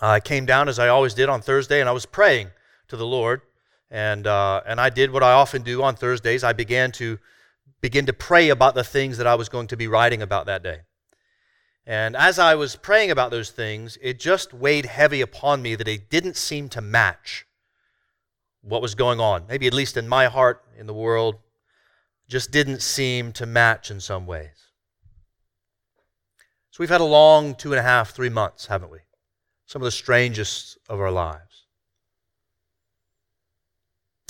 I came down as I always did on Thursday, and I was praying to the Lord. And, uh, and I did what I often do on Thursdays. I began to begin to pray about the things that I was going to be writing about that day. And as I was praying about those things, it just weighed heavy upon me that it didn't seem to match what was going on. Maybe at least in my heart, in the world, just didn't seem to match in some ways. So we've had a long two and a half, three months, haven't we? Some of the strangest of our lives.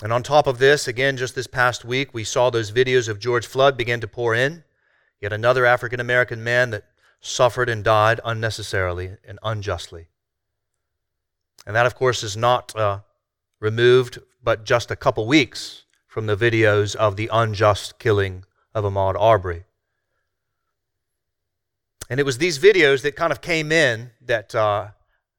And on top of this, again, just this past week, we saw those videos of George Floyd begin to pour in. Yet another African American man that suffered and died unnecessarily and unjustly. And that, of course, is not uh, removed but just a couple weeks from the videos of the unjust killing of Ahmaud Arbery. And it was these videos that kind of came in that, uh,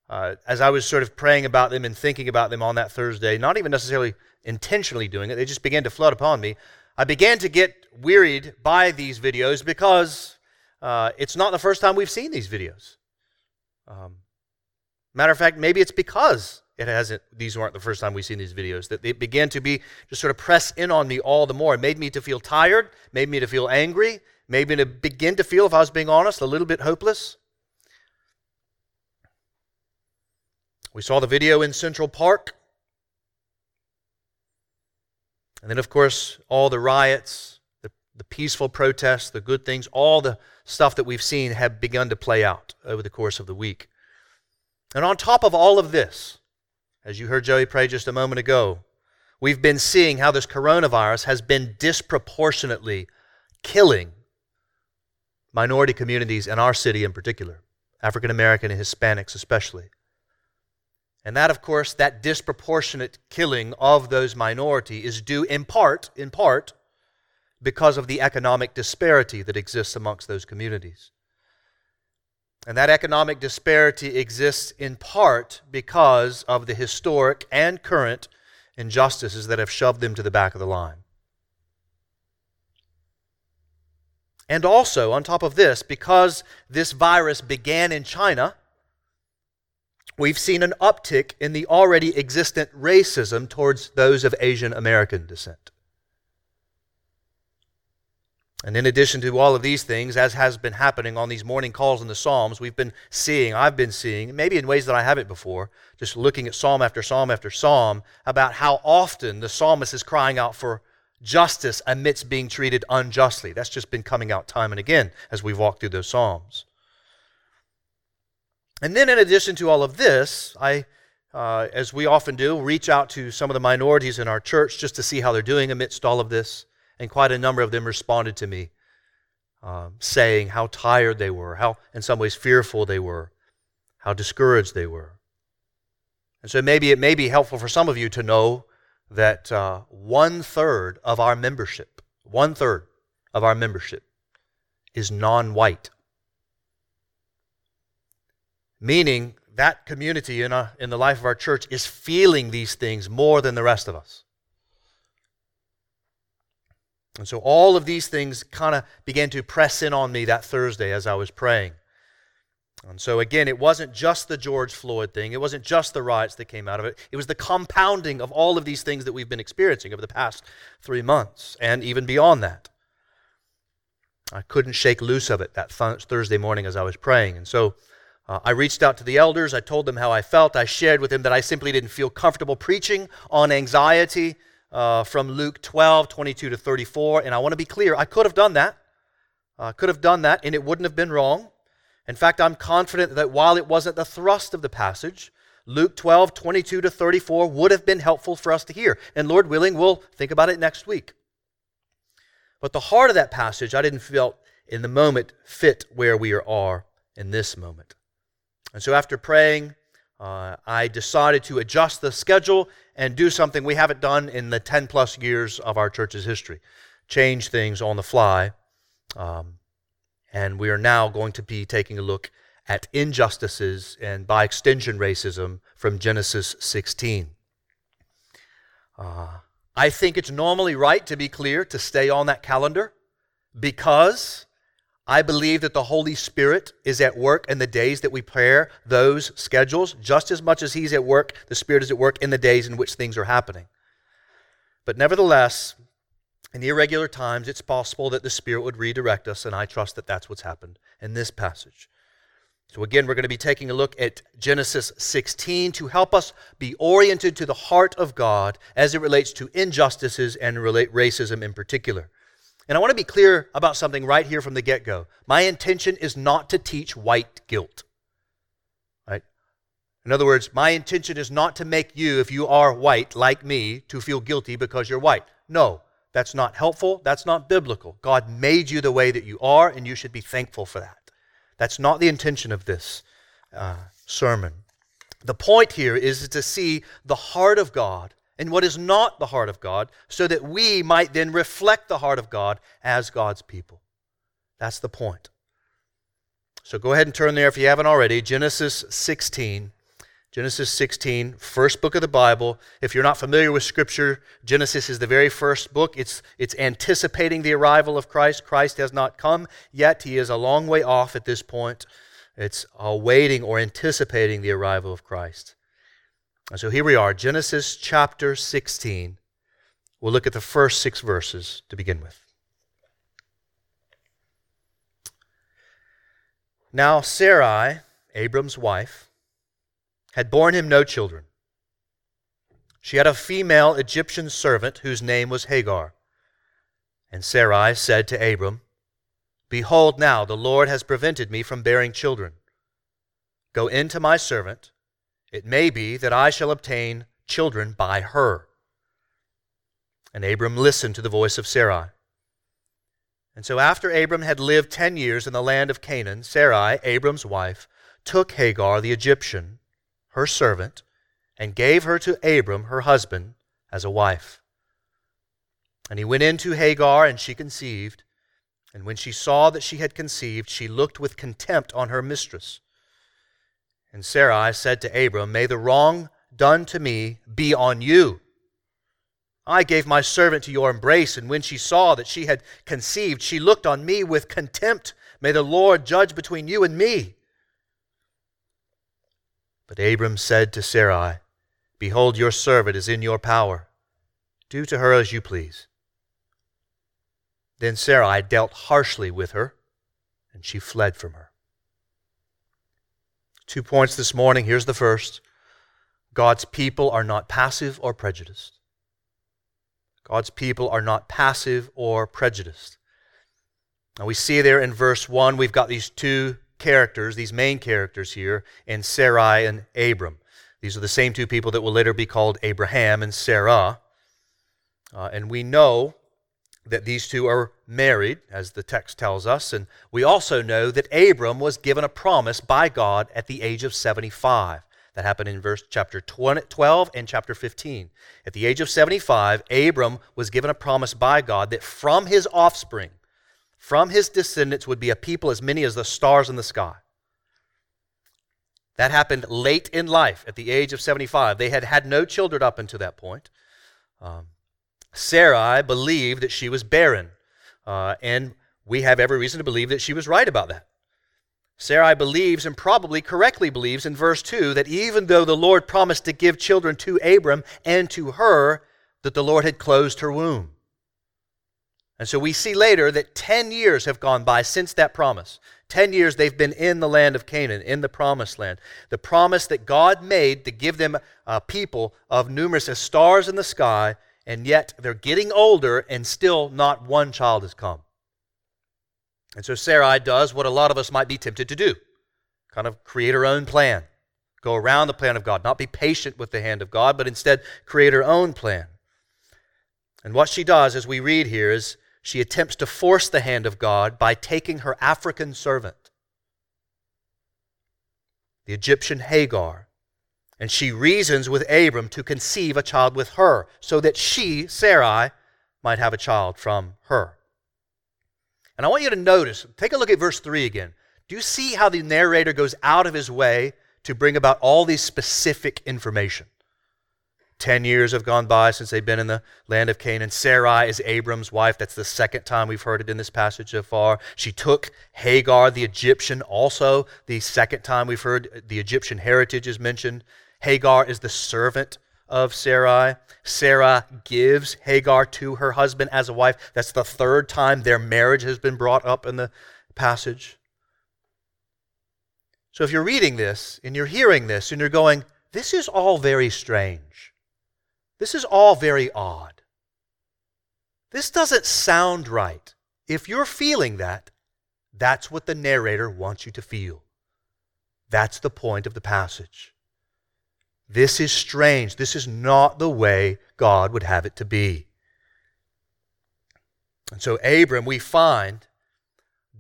uh, as I was sort of praying about them and thinking about them on that Thursday, not even necessarily intentionally doing it, they just began to flood upon me. I began to get wearied by these videos because uh, it's not the first time we've seen these videos. Um, matter of fact, maybe it's because it hasn't. These weren't the first time we've seen these videos. That they began to be just sort of press in on me all the more. It made me to feel tired, made me to feel angry, made me to begin to feel, if I was being honest, a little bit hopeless. We saw the video in Central Park. And then, of course, all the riots, the, the peaceful protests, the good things, all the stuff that we've seen have begun to play out over the course of the week. And on top of all of this, as you heard Joey pray just a moment ago, we've been seeing how this coronavirus has been disproportionately killing minority communities in our city in particular, African American and Hispanics especially. And that, of course, that disproportionate killing of those minority is due in part, in part, because of the economic disparity that exists amongst those communities. And that economic disparity exists in part because of the historic and current injustices that have shoved them to the back of the line. And also, on top of this, because this virus began in China, we've seen an uptick in the already existent racism towards those of Asian American descent. And in addition to all of these things, as has been happening on these morning calls in the Psalms, we've been seeing, I've been seeing, maybe in ways that I haven't before, just looking at Psalm after Psalm after Psalm, about how often the psalmist is crying out for justice amidst being treated unjustly. That's just been coming out time and again as we've walked through those Psalms. And then, in addition to all of this, I, uh, as we often do, reach out to some of the minorities in our church just to see how they're doing amidst all of this. And quite a number of them responded to me, um, saying how tired they were, how, in some ways, fearful they were, how discouraged they were. And so maybe it may be helpful for some of you to know that uh, one third of our membership, one third of our membership is non white. Meaning that community in, a, in the life of our church is feeling these things more than the rest of us. And so all of these things kind of began to press in on me that Thursday as I was praying. And so again, it wasn't just the George Floyd thing, it wasn't just the riots that came out of it. It was the compounding of all of these things that we've been experiencing over the past three months and even beyond that. I couldn't shake loose of it that th- Thursday morning as I was praying. And so uh, I reached out to the elders. I told them how I felt. I shared with them that I simply didn't feel comfortable preaching on anxiety uh, from Luke 12, 22 to 34. And I want to be clear, I could have done that. I uh, could have done that, and it wouldn't have been wrong. In fact, I'm confident that while it wasn't the thrust of the passage, Luke 12, 22 to 34 would have been helpful for us to hear. And Lord willing, we'll think about it next week. But the heart of that passage, I didn't feel in the moment fit where we are in this moment. And so after praying, uh, I decided to adjust the schedule and do something we haven't done in the 10 plus years of our church's history change things on the fly. Um, and we are now going to be taking a look at injustices and, by extension, racism from Genesis 16. Uh, I think it's normally right to be clear to stay on that calendar because I believe that the Holy Spirit is at work in the days that we prayer those schedules, just as much as He's at work, the Spirit is at work in the days in which things are happening. But nevertheless, in the irregular times, it's possible that the Spirit would redirect us, and I trust that that's what's happened in this passage. So, again, we're going to be taking a look at Genesis 16 to help us be oriented to the heart of God as it relates to injustices and racism in particular. And I want to be clear about something right here from the get go. My intention is not to teach white guilt. Right? In other words, my intention is not to make you, if you are white like me, to feel guilty because you're white. No, that's not helpful. That's not biblical. God made you the way that you are, and you should be thankful for that. That's not the intention of this uh, sermon. The point here is to see the heart of God and what is not the heart of God so that we might then reflect the heart of God as God's people. That's the point. So go ahead and turn there if you haven't already. Genesis 16. Genesis 16, first book of the Bible. If you're not familiar with Scripture, Genesis is the very first book. It's, it's anticipating the arrival of Christ. Christ has not come yet, he is a long way off at this point. It's awaiting or anticipating the arrival of Christ. And so here we are, Genesis chapter 16. We'll look at the first six verses to begin with. Now, Sarai, Abram's wife, had borne him no children. She had a female Egyptian servant whose name was Hagar. And Sarai said to Abram, Behold, now the Lord has prevented me from bearing children. Go in to my servant. It may be that I shall obtain children by her. And Abram listened to the voice of Sarai. And so, after Abram had lived ten years in the land of Canaan, Sarai, Abram's wife, took Hagar the Egyptian her servant, and gave her to Abram, her husband, as a wife. And he went in to Hagar, and she conceived. And when she saw that she had conceived, she looked with contempt on her mistress. And Sarai said to Abram, May the wrong done to me be on you. I gave my servant to your embrace, and when she saw that she had conceived, she looked on me with contempt. May the Lord judge between you and me. But Abram said to Sarai, Behold, your servant is in your power. Do to her as you please. Then Sarai dealt harshly with her, and she fled from her. Two points this morning. Here's the first God's people are not passive or prejudiced. God's people are not passive or prejudiced. Now we see there in verse 1, we've got these two characters, these main characters here, in Sarai and Abram. These are the same two people that will later be called Abraham and Sarah. Uh, and we know that these two are married, as the text tells us. And we also know that Abram was given a promise by God at the age of 75. That happened in verse chapter 12 and chapter 15. At the age of 75, Abram was given a promise by God that from his offspring, from his descendants would be a people as many as the stars in the sky. That happened late in life, at the age of 75. They had had no children up until that point. Um, Sarai believed that she was barren, uh, and we have every reason to believe that she was right about that. Sarai believes, and probably correctly believes, in verse 2 that even though the Lord promised to give children to Abram and to her, that the Lord had closed her womb. And so we see later that 10 years have gone by since that promise. 10 years they've been in the land of Canaan, in the promised land. The promise that God made to give them a people of numerous as stars in the sky, and yet they're getting older and still not one child has come. And so Sarai does what a lot of us might be tempted to do kind of create her own plan, go around the plan of God, not be patient with the hand of God, but instead create her own plan. And what she does, as we read here, is she attempts to force the hand of God by taking her African servant, the Egyptian Hagar, and she reasons with Abram to conceive a child with her, so that she, Sarai, might have a child from her. And I want you to notice, take a look at verse 3 again. Do you see how the narrator goes out of his way to bring about all these specific information? Ten years have gone by since they've been in the land of Canaan. Sarai is Abram's wife. That's the second time we've heard it in this passage so far. She took Hagar, the Egyptian, also the second time we've heard the Egyptian heritage is mentioned. Hagar is the servant of Sarai. Sarah gives Hagar to her husband as a wife. That's the third time their marriage has been brought up in the passage. So if you're reading this and you're hearing this and you're going, this is all very strange. This is all very odd. This doesn't sound right. If you're feeling that, that's what the narrator wants you to feel. That's the point of the passage. This is strange. This is not the way God would have it to be. And so Abram, we find,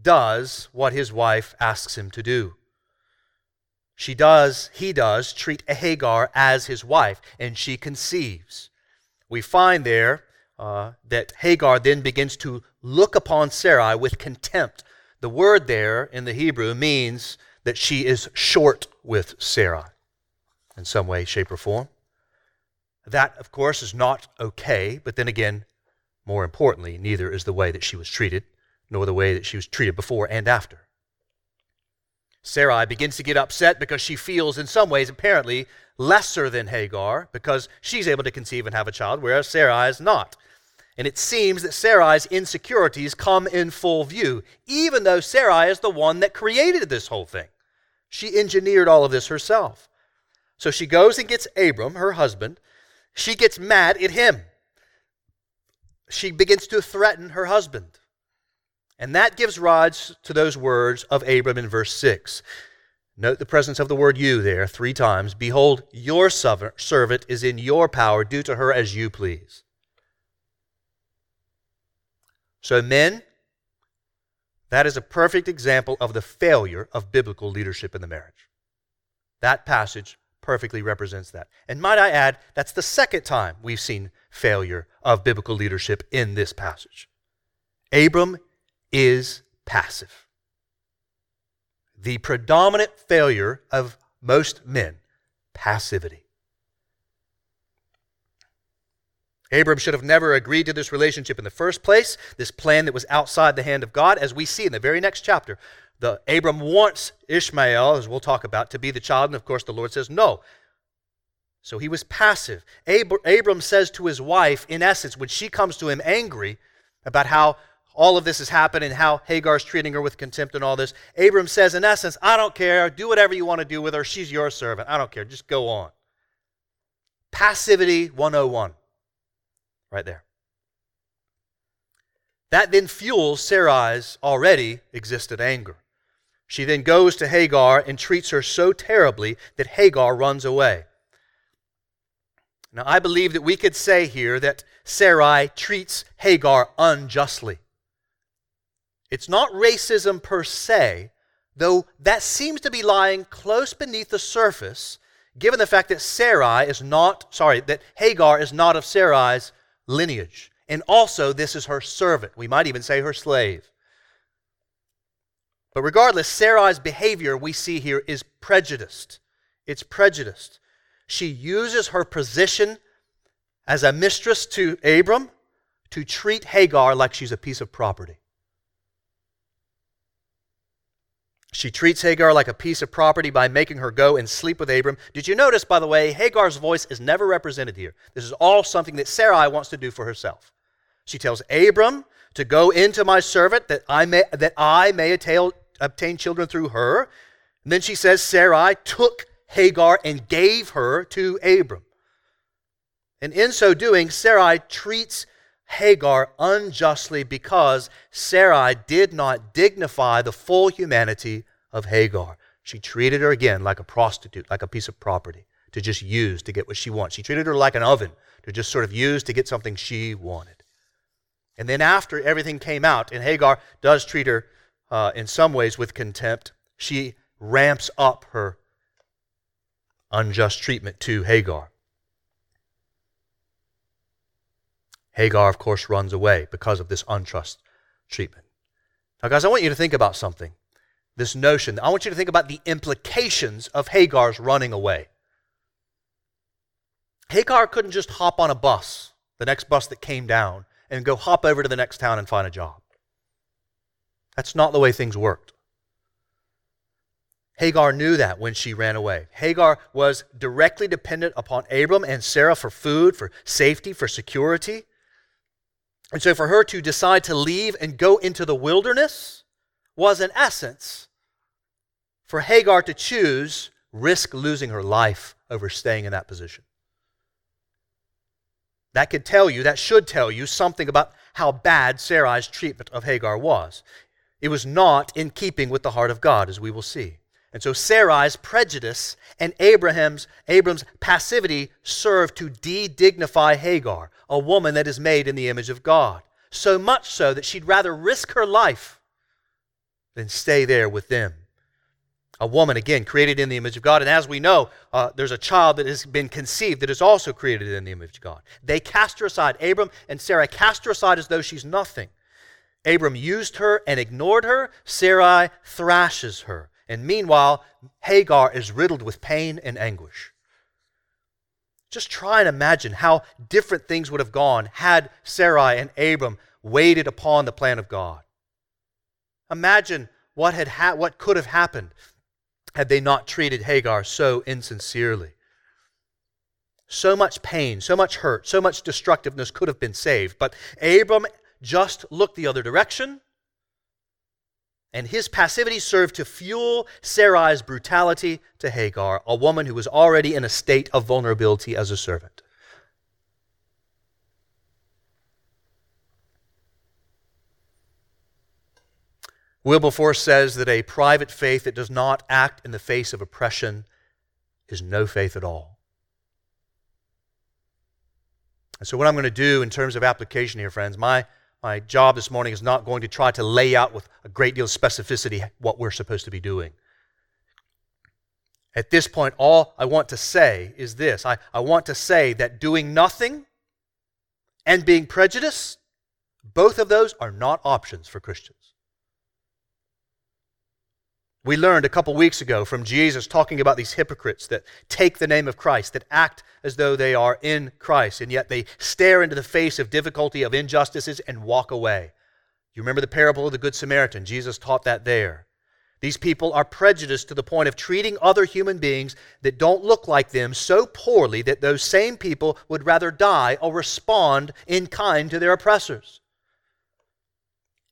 does what his wife asks him to do. She does, he does, treat Hagar as his wife, and she conceives. We find there uh, that Hagar then begins to look upon Sarai with contempt. The word there in the Hebrew means that she is short with Sarai in some way, shape, or form. That, of course, is not okay, but then again, more importantly, neither is the way that she was treated, nor the way that she was treated before and after. Sarai begins to get upset because she feels, in some ways, apparently lesser than Hagar because she's able to conceive and have a child, whereas Sarai is not. And it seems that Sarai's insecurities come in full view, even though Sarai is the one that created this whole thing. She engineered all of this herself. So she goes and gets Abram, her husband. She gets mad at him. She begins to threaten her husband. And that gives rise to those words of Abram in verse 6. Note the presence of the word you there three times. Behold, your servant is in your power. Do to her as you please. So, men, that is a perfect example of the failure of biblical leadership in the marriage. That passage perfectly represents that. And might I add, that's the second time we've seen failure of biblical leadership in this passage. Abram is passive. The predominant failure of most men, passivity. Abram should have never agreed to this relationship in the first place, this plan that was outside the hand of God, as we see in the very next chapter. The Abram wants Ishmael, as we'll talk about, to be the child, and of course the Lord says no. So he was passive. Abram says to his wife, in essence, when she comes to him angry about how all of this has happened and how Hagar's treating her with contempt and all this. Abram says, in essence, I don't care. Do whatever you want to do with her. She's your servant. I don't care. Just go on. Passivity 101. Right there. That then fuels Sarai's already existed anger. She then goes to Hagar and treats her so terribly that Hagar runs away. Now, I believe that we could say here that Sarai treats Hagar unjustly. It's not racism per se, though that seems to be lying close beneath the surface, given the fact that Sarai is not, sorry, that Hagar is not of Sarai's lineage. And also, this is her servant. We might even say her slave. But regardless, Sarai's behavior we see here is prejudiced. It's prejudiced. She uses her position as a mistress to Abram to treat Hagar like she's a piece of property. She treats Hagar like a piece of property by making her go and sleep with Abram. Did you notice, by the way, Hagar's voice is never represented here? This is all something that Sarai wants to do for herself. She tells Abram to go into my servant that I may, that I may attain, obtain children through her. And then she says, Sarai took Hagar and gave her to Abram. And in so doing, Sarai treats Hagar unjustly because Sarai did not dignify the full humanity of Hagar. She treated her again like a prostitute, like a piece of property to just use to get what she wants. She treated her like an oven to just sort of use to get something she wanted. And then after everything came out, and Hagar does treat her uh, in some ways with contempt, she ramps up her unjust treatment to Hagar. Hagar, of course, runs away because of this untrust treatment. Now, guys, I want you to think about something. This notion. I want you to think about the implications of Hagar's running away. Hagar couldn't just hop on a bus, the next bus that came down, and go hop over to the next town and find a job. That's not the way things worked. Hagar knew that when she ran away. Hagar was directly dependent upon Abram and Sarah for food, for safety, for security. And so for her to decide to leave and go into the wilderness was, in essence, for Hagar to choose risk losing her life over staying in that position. That could tell you, that should tell you something about how bad Sarai's treatment of Hagar was. It was not in keeping with the heart of God, as we will see. And so Sarai's prejudice and Abraham's Abram's passivity served to de-dignify Hagar, a woman that is made in the image of God. So much so that she'd rather risk her life than stay there with them. A woman, again, created in the image of God. And as we know, uh, there's a child that has been conceived that is also created in the image of God. They cast her aside. Abram and Sarah cast her aside as though she's nothing. Abram used her and ignored her. Sarai thrashes her. And meanwhile, Hagar is riddled with pain and anguish. Just try and imagine how different things would have gone had Sarai and Abram waited upon the plan of God. Imagine what, had ha- what could have happened had they not treated Hagar so insincerely. So much pain, so much hurt, so much destructiveness could have been saved. But Abram just looked the other direction and his passivity served to fuel Sarai's brutality to Hagar, a woman who was already in a state of vulnerability as a servant. Wilberforce says that a private faith that does not act in the face of oppression is no faith at all. And so, what I'm going to do in terms of application here, friends, my my job this morning is not going to try to lay out with a great deal of specificity what we're supposed to be doing. At this point, all I want to say is this I, I want to say that doing nothing and being prejudiced, both of those are not options for Christians. We learned a couple weeks ago from Jesus talking about these hypocrites that take the name of Christ, that act as though they are in Christ, and yet they stare into the face of difficulty, of injustices, and walk away. You remember the parable of the Good Samaritan? Jesus taught that there. These people are prejudiced to the point of treating other human beings that don't look like them so poorly that those same people would rather die or respond in kind to their oppressors.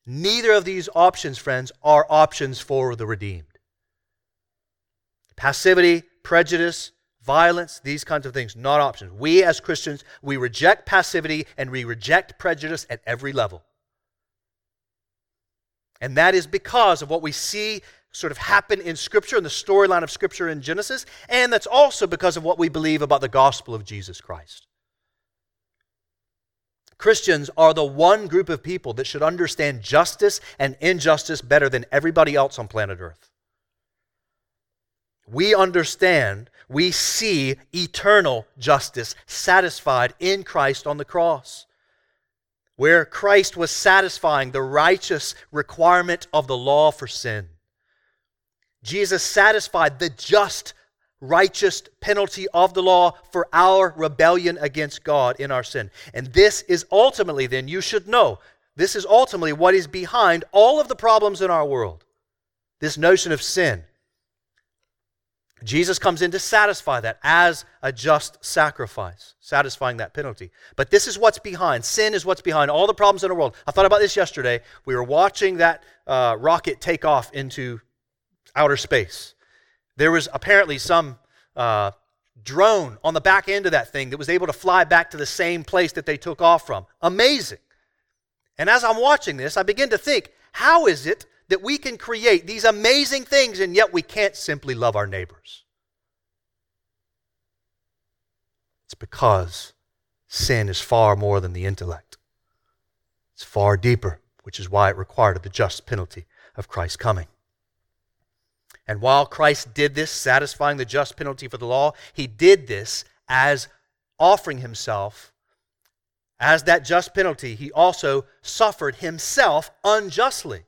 Neither of these options, friends, are options for the redeemed. Passivity, prejudice, violence, these kinds of things, not options. We as Christians, we reject passivity and we reject prejudice at every level. And that is because of what we see sort of happen in Scripture, and the storyline of Scripture in Genesis, and that's also because of what we believe about the gospel of Jesus Christ. Christians are the one group of people that should understand justice and injustice better than everybody else on planet Earth. We understand, we see eternal justice satisfied in Christ on the cross, where Christ was satisfying the righteous requirement of the law for sin. Jesus satisfied the just righteous penalty of the law for our rebellion against God in our sin. And this is ultimately, then, you should know, this is ultimately what is behind all of the problems in our world. This notion of sin. Jesus comes in to satisfy that as a just sacrifice, satisfying that penalty. But this is what's behind. Sin is what's behind all the problems in the world. I thought about this yesterday. We were watching that uh, rocket take off into outer space. There was apparently some uh, drone on the back end of that thing that was able to fly back to the same place that they took off from. Amazing. And as I'm watching this, I begin to think how is it that we can create these amazing things and yet we can't simply love our neighbors? It's because sin is far more than the intellect, it's far deeper, which is why it required the just penalty of Christ's coming. And while Christ did this, satisfying the just penalty for the law, he did this as offering himself as that just penalty. He also suffered himself unjustly.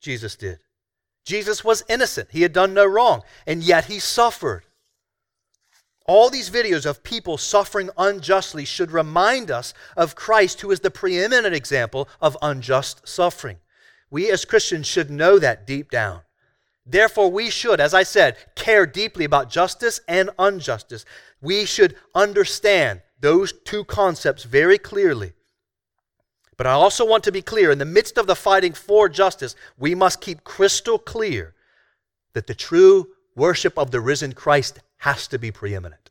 Jesus did. Jesus was innocent. He had done no wrong, and yet he suffered. All these videos of people suffering unjustly should remind us of Christ, who is the preeminent example of unjust suffering. We as Christians should know that deep down. Therefore, we should, as I said, care deeply about justice and injustice. We should understand those two concepts very clearly. But I also want to be clear in the midst of the fighting for justice, we must keep crystal clear that the true worship of the risen Christ has to be preeminent.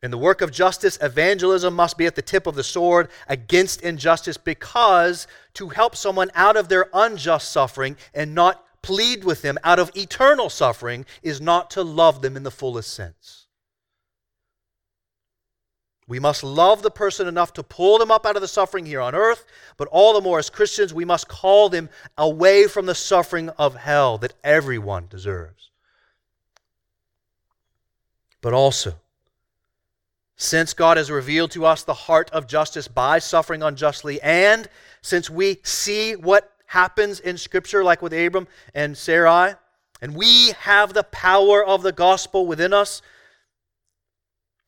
In the work of justice, evangelism must be at the tip of the sword against injustice because to help someone out of their unjust suffering and not plead with them out of eternal suffering is not to love them in the fullest sense. We must love the person enough to pull them up out of the suffering here on earth, but all the more as Christians, we must call them away from the suffering of hell that everyone deserves. But also, since God has revealed to us the heart of justice by suffering unjustly, and since we see what happens in Scripture, like with Abram and Sarai, and we have the power of the gospel within us,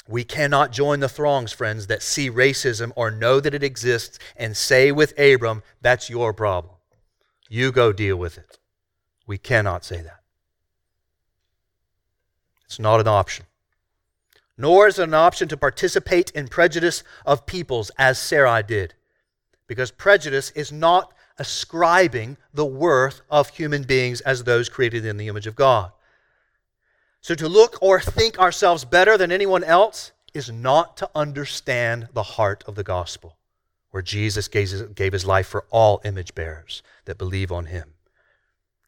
we cannot join the throngs, friends, that see racism or know that it exists and say with Abram, that's your problem. You go deal with it. We cannot say that. It's not an option. Nor is it an option to participate in prejudice of peoples as Sarai did. Because prejudice is not ascribing the worth of human beings as those created in the image of God. So to look or think ourselves better than anyone else is not to understand the heart of the gospel, where Jesus gave his life for all image bearers that believe on him.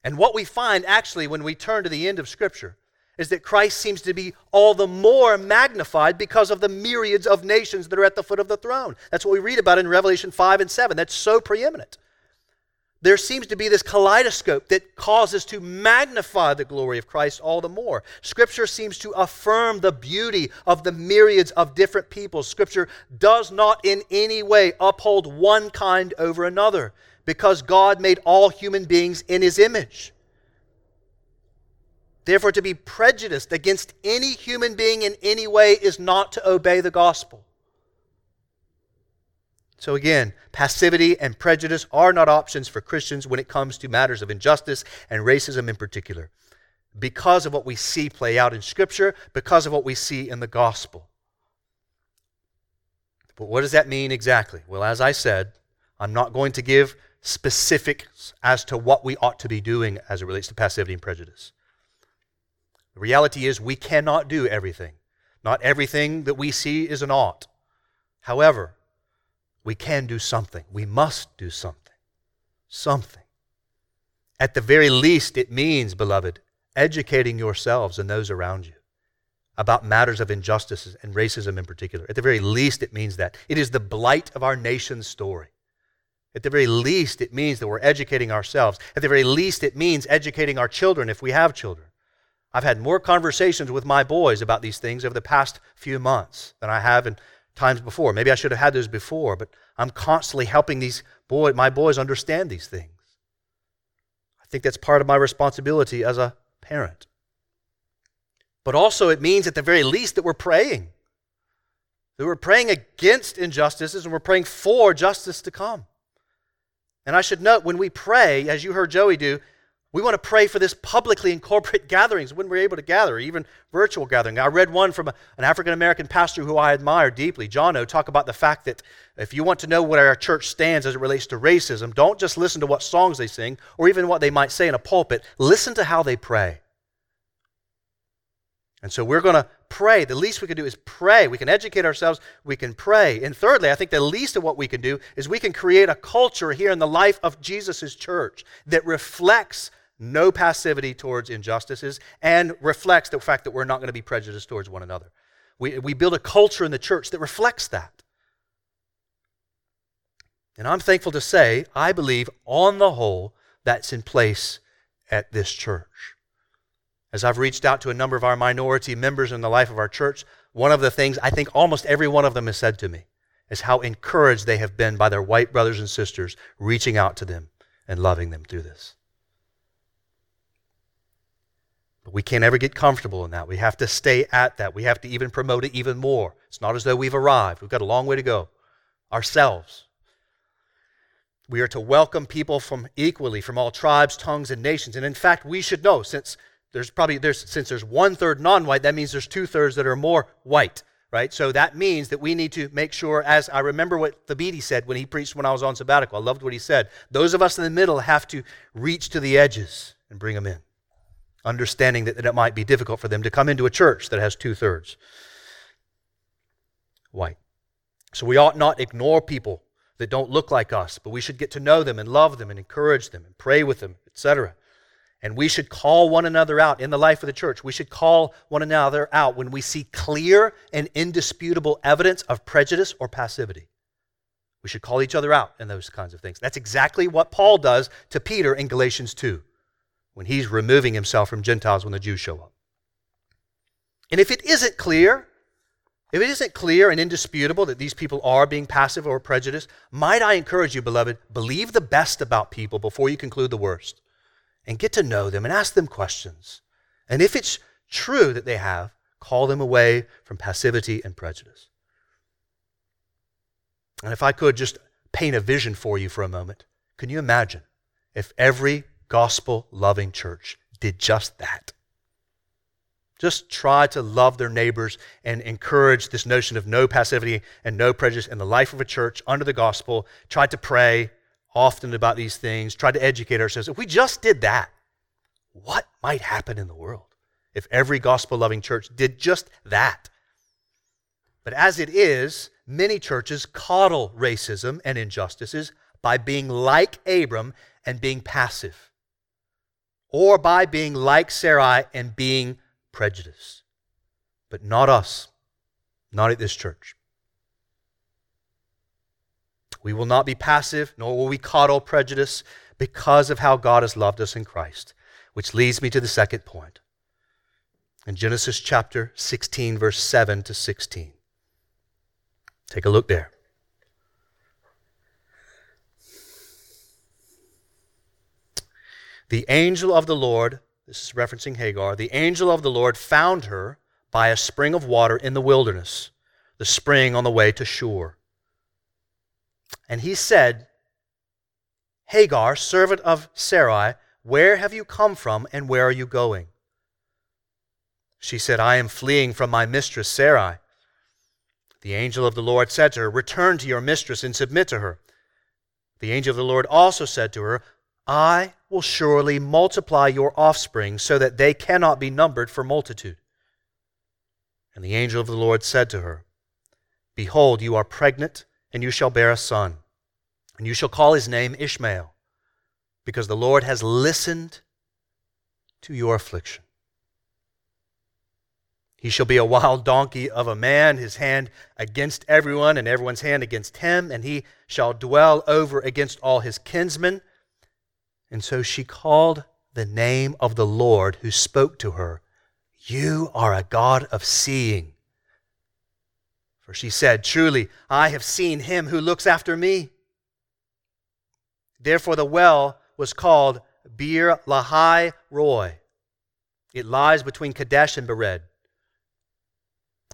And what we find actually when we turn to the end of Scripture is that Christ seems to be all the more magnified because of the myriads of nations that are at the foot of the throne. That's what we read about in Revelation 5 and 7. That's so preeminent there seems to be this kaleidoscope that causes to magnify the glory of Christ all the more. Scripture seems to affirm the beauty of the myriads of different peoples. Scripture does not in any way uphold one kind over another because God made all human beings in his image. Therefore, to be prejudiced against any human being in any way is not to obey the gospel. So, again, passivity and prejudice are not options for Christians when it comes to matters of injustice and racism in particular, because of what we see play out in Scripture, because of what we see in the gospel. But what does that mean exactly? Well, as I said, I'm not going to give specifics as to what we ought to be doing as it relates to passivity and prejudice. The reality is, we cannot do everything. Not everything that we see is an ought. However, we can do something. We must do something. Something. At the very least, it means, beloved, educating yourselves and those around you about matters of injustices and racism in particular. At the very least, it means that. It is the blight of our nation's story. At the very least, it means that we're educating ourselves. At the very least, it means educating our children if we have children. I've had more conversations with my boys about these things over the past few months than I have in times before. Maybe I should have had those before, but I'm constantly helping these boy, my boys understand these things. I think that's part of my responsibility as a parent. But also, it means at the very least that we're praying. That we're praying against injustices and we're praying for justice to come. And I should note when we pray, as you heard Joey do, we want to pray for this publicly in corporate gatherings when we're able to gather, even virtual gathering. I read one from an African American pastor who I admire deeply, John O, talk about the fact that if you want to know where our church stands as it relates to racism, don't just listen to what songs they sing or even what they might say in a pulpit. Listen to how they pray. And so we're going to pray. The least we can do is pray. We can educate ourselves. We can pray. And thirdly, I think the least of what we can do is we can create a culture here in the life of Jesus' church that reflects no passivity towards injustices, and reflects the fact that we're not going to be prejudiced towards one another. We, we build a culture in the church that reflects that. And I'm thankful to say, I believe, on the whole, that's in place at this church. As I've reached out to a number of our minority members in the life of our church, one of the things I think almost every one of them has said to me is how encouraged they have been by their white brothers and sisters reaching out to them and loving them through this. But we can't ever get comfortable in that. We have to stay at that. We have to even promote it even more. It's not as though we've arrived. We've got a long way to go ourselves. We are to welcome people from equally from all tribes, tongues, and nations. And in fact, we should know since there's probably there's since there's one third non-white, that means there's two thirds that are more white, right? So that means that we need to make sure, as I remember what Thabiti said when he preached when I was on sabbatical. I loved what he said. Those of us in the middle have to reach to the edges and bring them in, understanding that, that it might be difficult for them to come into a church that has two thirds white. So we ought not ignore people that don't look like us, but we should get to know them and love them and encourage them and pray with them, etc. And we should call one another out in the life of the church. We should call one another out when we see clear and indisputable evidence of prejudice or passivity. We should call each other out in those kinds of things. That's exactly what Paul does to Peter in Galatians 2 when he's removing himself from Gentiles when the Jews show up. And if it isn't clear, if it isn't clear and indisputable that these people are being passive or prejudiced, might I encourage you, beloved, believe the best about people before you conclude the worst and get to know them and ask them questions. And if it's true that they have, call them away from passivity and prejudice. And if I could just paint a vision for you for a moment, can you imagine if every gospel loving church did just that? Just try to love their neighbors and encourage this notion of no passivity and no prejudice in the life of a church under the gospel. Try to pray often about these things. Try to educate ourselves. If we just did that, what might happen in the world if every gospel loving church did just that? But as it is, many churches coddle racism and injustices by being like Abram and being passive, or by being like Sarai and being prejudiced. But not us, not at this church. We will not be passive, nor will we coddle prejudice because of how God has loved us in Christ. Which leads me to the second point. In Genesis chapter 16, verse 7 to 16. Take a look there. The angel of the Lord this is referencing Hagar. The angel of the Lord found her by a spring of water in the wilderness, the spring on the way to Shur. And he said, Hagar, servant of Sarai, where have you come from and where are you going? She said, I am fleeing from my mistress Sarai. The angel of the Lord said to her, Return to your mistress and submit to her. The angel of the Lord also said to her, I will surely multiply your offspring so that they cannot be numbered for multitude. And the angel of the Lord said to her, Behold, you are pregnant, and you shall bear a son, and you shall call his name Ishmael, because the Lord has listened to your affliction. He shall be a wild donkey of a man, his hand against everyone, and everyone's hand against him, and he shall dwell over against all his kinsmen and so she called the name of the Lord who spoke to her, You are a God of seeing. For she said, Truly, I have seen him who looks after me. Therefore, the well was called Beer Lahai Roi. It lies between Kadesh and Bered.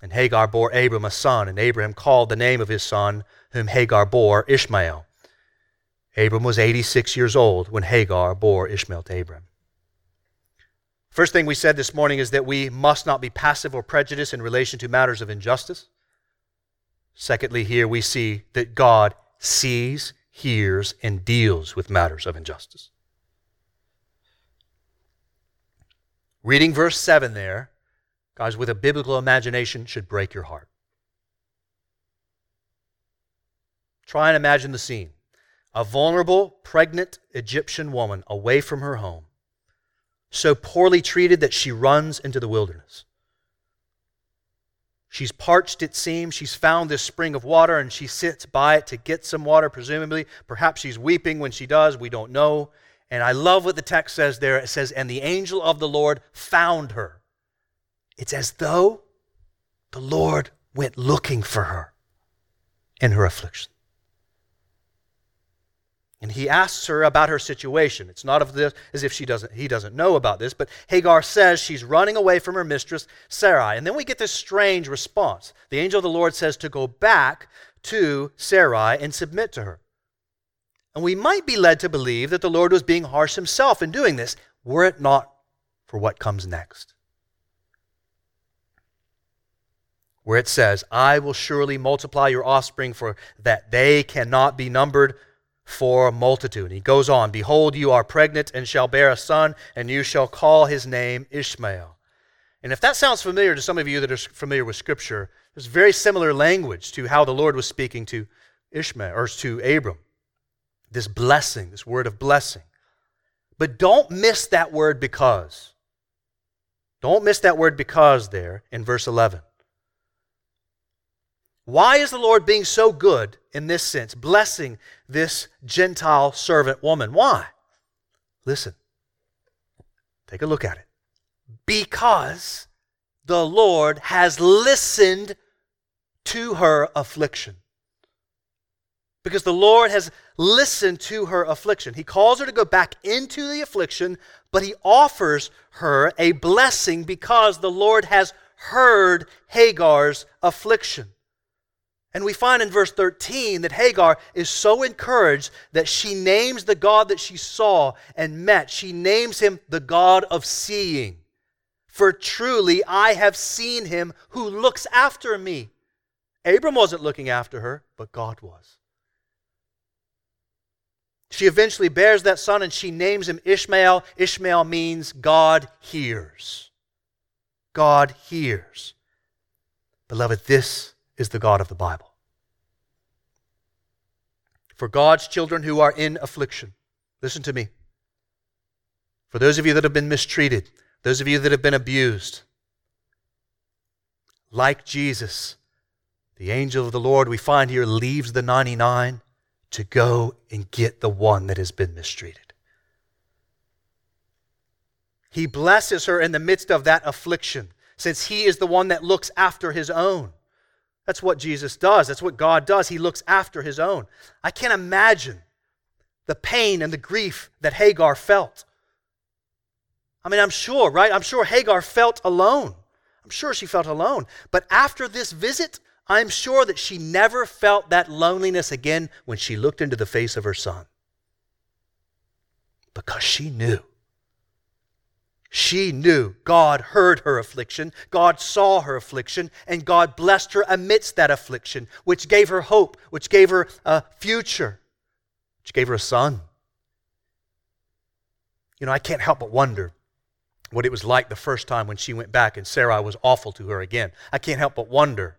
And Hagar bore Abram a son, and Abraham called the name of his son, whom Hagar bore, Ishmael. Abram was 86 years old when Hagar bore Ishmael to Abram. First thing we said this morning is that we must not be passive or prejudiced in relation to matters of injustice. Secondly, here we see that God sees, hears, and deals with matters of injustice. Reading verse 7 there, guys, with a biblical imagination, should break your heart. Try and imagine the scene a vulnerable, pregnant Egyptian woman away from her home, so poorly treated that she runs into the wilderness. She's parched, it seems. She's found this spring of water and she sits by it to get some water, presumably. Perhaps she's weeping when she does. We don't know. And I love what the text says there. It says, And the angel of the Lord found her. It's as though the Lord went looking for her in her affliction. And he asks her about her situation. It's not of this, as if she doesn't, he doesn't know about this, but Hagar says she's running away from her mistress, Sarai. And then we get this strange response. The angel of the Lord says to go back to Sarai and submit to her. And we might be led to believe that the Lord was being harsh himself in doing this, were it not for what comes next. Where it says, I will surely multiply your offspring for that they cannot be numbered for multitude. He goes on, Behold, you are pregnant and shall bear a son, and you shall call his name Ishmael. And if that sounds familiar to some of you that are familiar with Scripture, there's very similar language to how the Lord was speaking to Ishmael or to Abram. This blessing, this word of blessing. But don't miss that word because. Don't miss that word because there in verse 11. Why is the Lord being so good in this sense, blessing this Gentile servant woman? Why? Listen, take a look at it. Because the Lord has listened to her affliction. Because the Lord has listened to her affliction. He calls her to go back into the affliction, but he offers her a blessing because the Lord has heard Hagar's affliction. And we find in verse 13 that Hagar is so encouraged that she names the God that she saw and met, she names him the God of seeing. For truly I have seen him who looks after me. Abram wasn't looking after her, but God was. She eventually bears that son and she names him Ishmael. Ishmael means God hears. God hears. Beloved, this is the God of the Bible. For God's children who are in affliction, listen to me. For those of you that have been mistreated, those of you that have been abused, like Jesus, the angel of the Lord we find here leaves the 99 to go and get the one that has been mistreated. He blesses her in the midst of that affliction, since he is the one that looks after his own. That's what Jesus does. That's what God does. He looks after his own. I can't imagine the pain and the grief that Hagar felt. I mean, I'm sure, right? I'm sure Hagar felt alone. I'm sure she felt alone. But after this visit, I'm sure that she never felt that loneliness again when she looked into the face of her son. Because she knew she knew God heard her affliction, God saw her affliction, and God blessed her amidst that affliction, which gave her hope, which gave her a future, which gave her a son. You know, I can't help but wonder what it was like the first time when she went back and Sarai was awful to her again. I can't help but wonder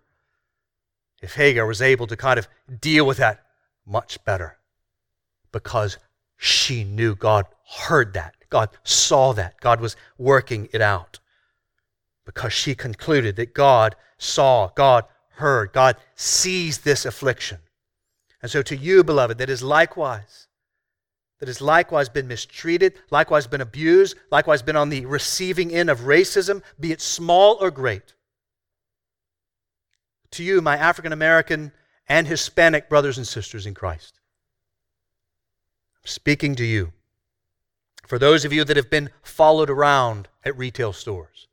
if Hagar was able to kind of deal with that much better because she knew God heard that God saw that. God was working it out because she concluded that God saw, God heard, God sees this affliction. And so to you, beloved, that is likewise, that has likewise been mistreated, likewise been abused, likewise been on the receiving end of racism, be it small or great. To you, my African American and Hispanic brothers and sisters in Christ, I'm speaking to you. For those of you that have been followed around at retail stores,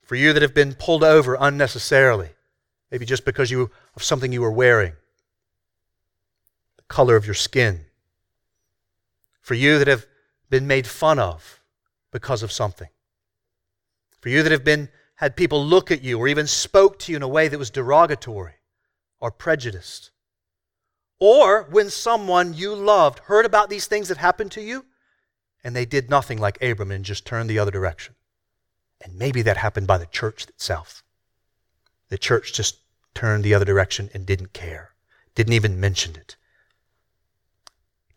for you that have been pulled over unnecessarily, maybe just because you, of something you were wearing, the color of your skin, for you that have been made fun of because of something, for you that have been had people look at you or even spoke to you in a way that was derogatory or prejudiced. Or when someone you loved heard about these things that happened to you and they did nothing like Abram and just turned the other direction. And maybe that happened by the church itself. The church just turned the other direction and didn't care, didn't even mention it.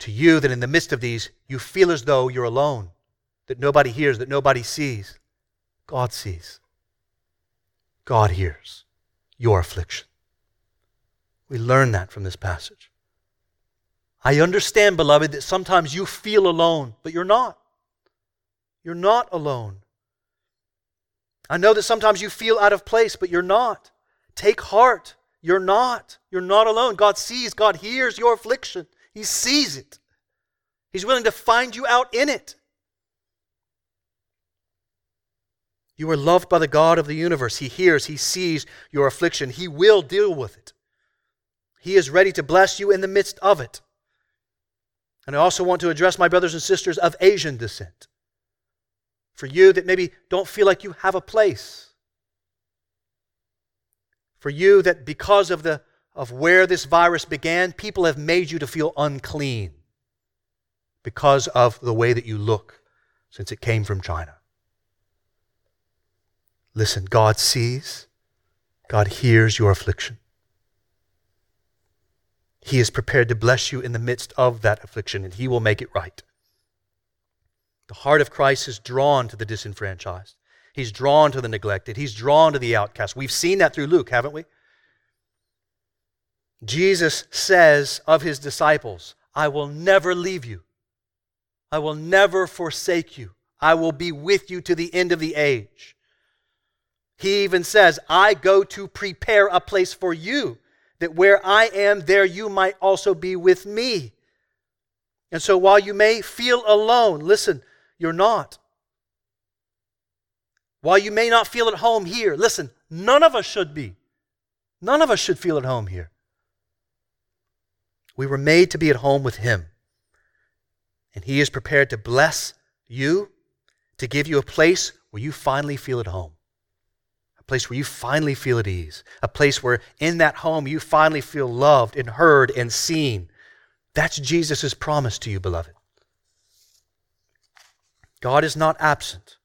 To you, that in the midst of these, you feel as though you're alone, that nobody hears, that nobody sees. God sees. God hears your affliction. We learn that from this passage. I understand, beloved, that sometimes you feel alone, but you're not. You're not alone. I know that sometimes you feel out of place, but you're not. Take heart. You're not. You're not alone. God sees, God hears your affliction. He sees it. He's willing to find you out in it. You are loved by the God of the universe. He hears, He sees your affliction. He will deal with it. He is ready to bless you in the midst of it. And I also want to address my brothers and sisters of Asian descent. For you that maybe don't feel like you have a place. For you that because of the of where this virus began, people have made you to feel unclean because of the way that you look since it came from China. Listen, God sees, God hears your affliction. He is prepared to bless you in the midst of that affliction, and He will make it right. The heart of Christ is drawn to the disenfranchised. He's drawn to the neglected. He's drawn to the outcast. We've seen that through Luke, haven't we? Jesus says of his disciples, I will never leave you. I will never forsake you. I will be with you to the end of the age. He even says, I go to prepare a place for you, that where I am, there you might also be with me. And so while you may feel alone, listen, you're not. While you may not feel at home here, listen, none of us should be. None of us should feel at home here. We were made to be at home with Him. And He is prepared to bless you, to give you a place where you finally feel at home. Place where you finally feel at ease. A place where in that home you finally feel loved and heard and seen. That's Jesus' promise to you, beloved. God is not absent.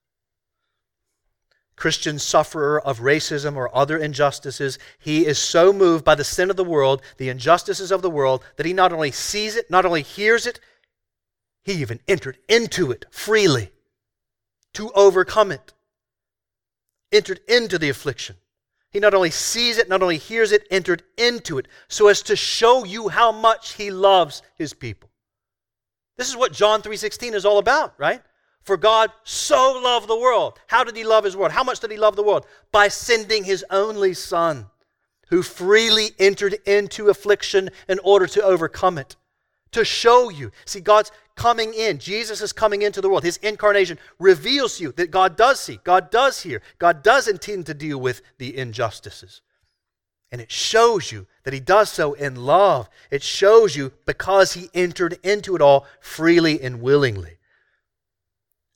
Christian sufferer of racism or other injustices, he is so moved by the sin of the world, the injustices of the world, that he not only sees it, not only hears it, he even entered into it freely to overcome it. Entered into the affliction. He not only sees it, not only hears it, entered into it so as to show you how much he loves his people. This is what John 3:16 is all about, right? For God so loved the world. How did he love his world? How much did he love the world? By sending his only Son, who freely entered into affliction in order to overcome it. To show you. See, God's coming in. Jesus is coming into the world. His incarnation reveals to you that God does see, God does hear, God does intend to deal with the injustices. And it shows you that he does so in love. It shows you because he entered into it all freely and willingly.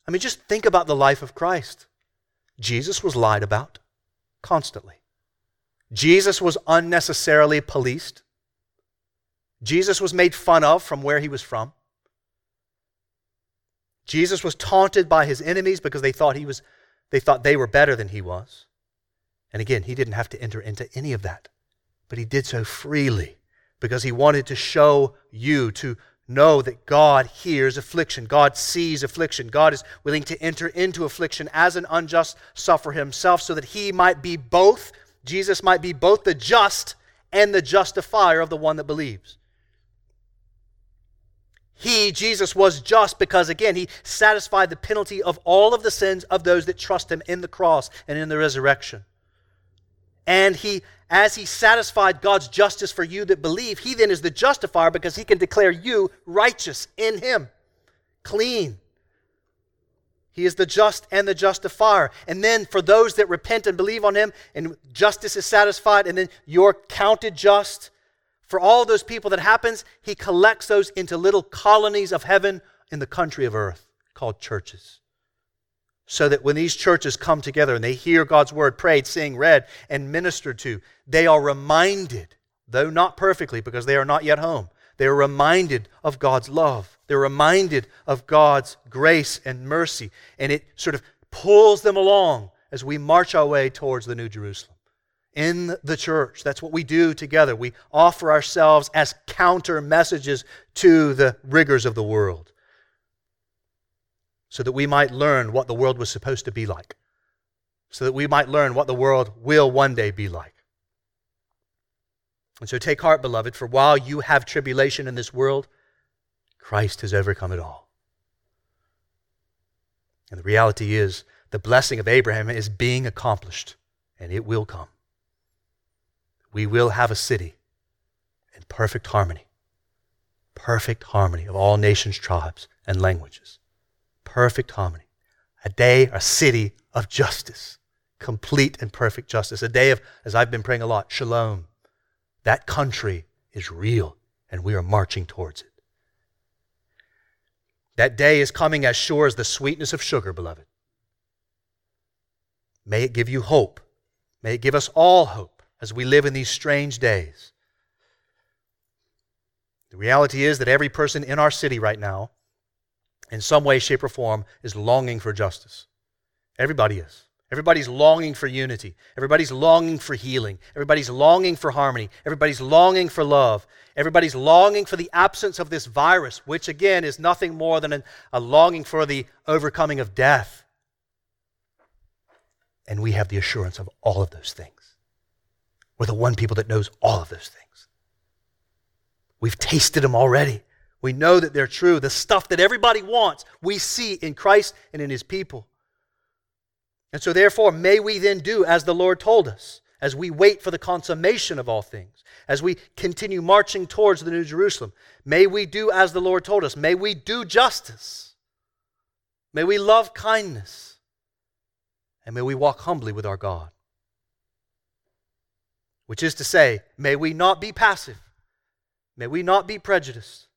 I mean, just think about the life of Christ. Jesus was lied about constantly. Jesus was unnecessarily policed. Jesus was made fun of from where he was from. Jesus was taunted by his enemies because they thought he was they thought they were better than he was. And again, he didn't have to enter into any of that. But he did so freely because he wanted to show you to know that God hears affliction. God sees affliction. God is willing to enter into affliction as an unjust sufferer himself so that he might be both, Jesus might be both the just and the justifier of the one that believes. He, Jesus, was just because, again, he satisfied the penalty of all of the sins of those that trust him in the cross and in the resurrection. And he as he satisfied God's justice for you that believe, he then is the justifier because he can declare you righteous in him, clean. He is the just and the justifier. And then for those that repent and believe on him, and justice is satisfied, and then you're counted just. For all those people that happens, he collects those into little colonies of heaven in the country of earth called churches so that when these churches come together and they hear God's word prayed, sing, read, and ministered to, they are reminded, though not perfectly because they are not yet home, they are reminded of God's love. They're reminded of God's grace and mercy. And it sort of pulls them along as we march our way towards the New Jerusalem. In the church, that's what we do together. We offer ourselves as counter messages to the rigors of the world so that we might learn what the world was supposed to be like, so that we might learn what the world will one day be like. And so take heart, beloved, for while you have tribulation in this world, Christ has overcome it all. And the reality is, the blessing of Abraham is being accomplished, and it will come. We will have a city in perfect harmony perfect harmony of all nations, tribes, and languages. Perfect harmony. A day, a city of justice, complete and perfect justice. A day of, as I've been praying a lot, shalom. That country is real, and we are marching towards it. That day is coming as sure as the sweetness of sugar, beloved. May it give you hope. May it give us all hope as we live in these strange days. The reality is that every person in our city right now, in some way, shape, or form, is longing for justice. Everybody is. Everybody's longing for unity. Everybody's longing for healing. Everybody's longing for harmony. Everybody's longing for love. Everybody's longing for the absence of this virus, which again is nothing more than a longing for the overcoming of death. And we have the assurance of all of those things. We're the one people that knows all of those things. We've tasted them already. We know that they're true. The stuff that everybody wants, we see in Christ and in his people. And so, therefore, may we then do as the Lord told us, as we wait for the consummation of all things, as we continue marching towards the New Jerusalem. May we do as the Lord told us. May we do justice. May we love kindness. And may we walk humbly with our God. Which is to say, may we not be passive. May we not be prejudiced.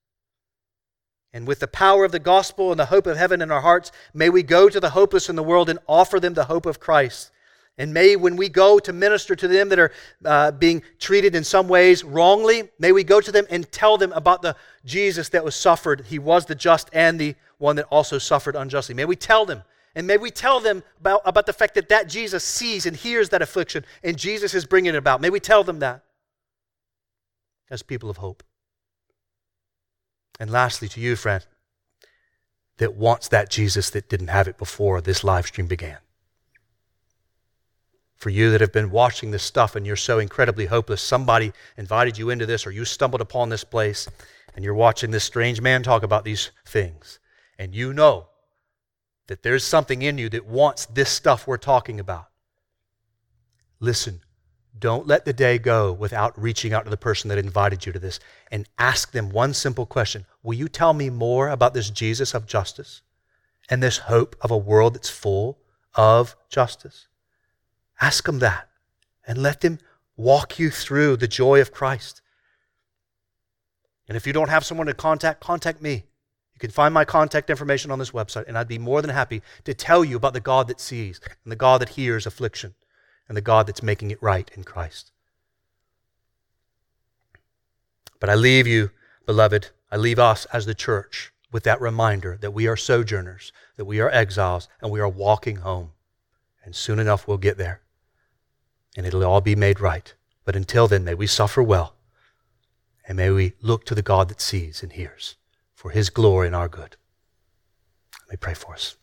And with the power of the gospel and the hope of heaven in our hearts, may we go to the hopeless in the world and offer them the hope of Christ. And may, when we go to minister to them that are uh, being treated in some ways wrongly, may we go to them and tell them about the Jesus that was suffered. He was the just and the one that also suffered unjustly. May we tell them. And may we tell them about, about the fact that that Jesus sees and hears that affliction and Jesus is bringing it about. May we tell them that as people of hope. And lastly, to you, friend, that wants that Jesus that didn't have it before this live stream began. For you that have been watching this stuff and you're so incredibly hopeless, somebody invited you into this or you stumbled upon this place and you're watching this strange man talk about these things. And you know that there's something in you that wants this stuff we're talking about. Listen, don't let the day go without reaching out to the person that invited you to this and ask them one simple question Will you tell me more about this Jesus of justice and this hope of a world that's full of justice? Ask them that and let them walk you through the joy of Christ. And if you don't have someone to contact, contact me. You can find my contact information on this website, and I'd be more than happy to tell you about the God that sees and the God that hears affliction and the God that's making it right in Christ. But I leave you, beloved, I leave us as the church with that reminder that we are sojourners, that we are exiles, and we are walking home. And soon enough we'll get there. And it'll all be made right. But until then, may we suffer well. And may we look to the God that sees and hears for his glory and our good. Let me pray for us.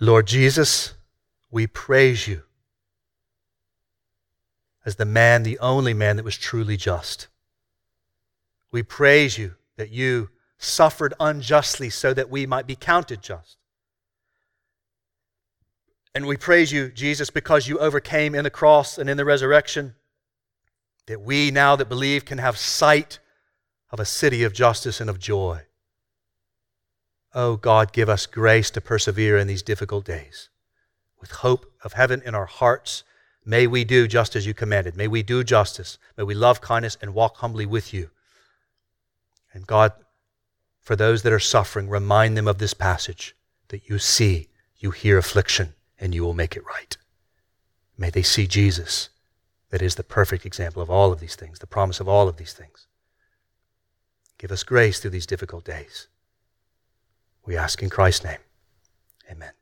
Lord Jesus, we praise you as the man, the only man that was truly just. We praise you that you suffered unjustly so that we might be counted just. And we praise you, Jesus, because you overcame in the cross and in the resurrection, that we now that believe can have sight of a city of justice and of joy. Oh God, give us grace to persevere in these difficult days. With hope of heaven in our hearts, may we do just as you commanded. May we do justice. May we love kindness and walk humbly with you. And God, for those that are suffering, remind them of this passage that you see, you hear affliction, and you will make it right. May they see Jesus, that is the perfect example of all of these things, the promise of all of these things. Give us grace through these difficult days. We ask in Christ's name. Amen.